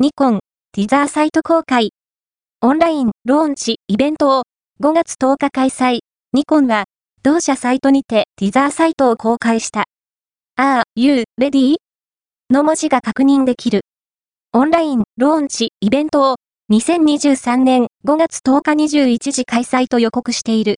ニコン、ティザーサイト公開。オンライン、ローンチ、イベントを5月10日開催。ニコンは、同社サイトにてティザーサイトを公開した。Are you ready? の文字が確認できる。オンライン、ローンチ、イベントを2023年5月10日21時開催と予告している。